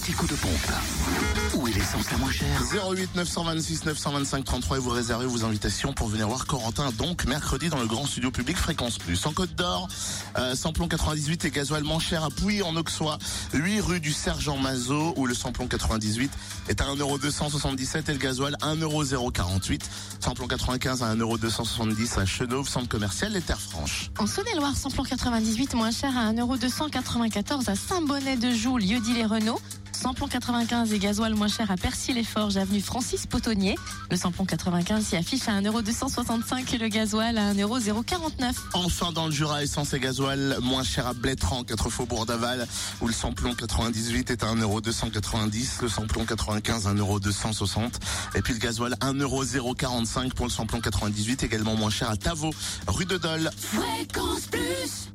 petit coup de pompe. Où est l'essence la moins chère 08 926 925 33 et vous réservez vos invitations pour venir voir Corentin donc mercredi dans le grand studio public Fréquence Plus. En Côte d'Or, euh, samplon 98 et gasoil moins cher à Pouilly en Auxois, 8 rue du Sergent Mazot où le samplon 98 est à 1,277€ et le gasoil 1,048€. Samplon 95 à 1,270€ à Chenauve, centre commercial Les Terres Franches. En Saône-et-Loire, samplon 98 moins cher à 1,294€ à Saint-Bonnet-de-Joux, lieu-dit les Renault. Samplon 95 et gasoil moins cher à Percy-les-Forges, avenue Francis Potonnier. Le samplon 95 s'y affiche à 1,265€ et le gasoil à 1,049€. Enfin dans le Jura, essence et gasoil moins cher à Blétran, 4 faubourg d'Aval, où le samplon 98 est à 1,290€, le samplon 95 à 1,260€ et puis le gasoil 1,045€ pour le samplon 98, également moins cher à Tavaux, rue de Dole. Fréquence Plus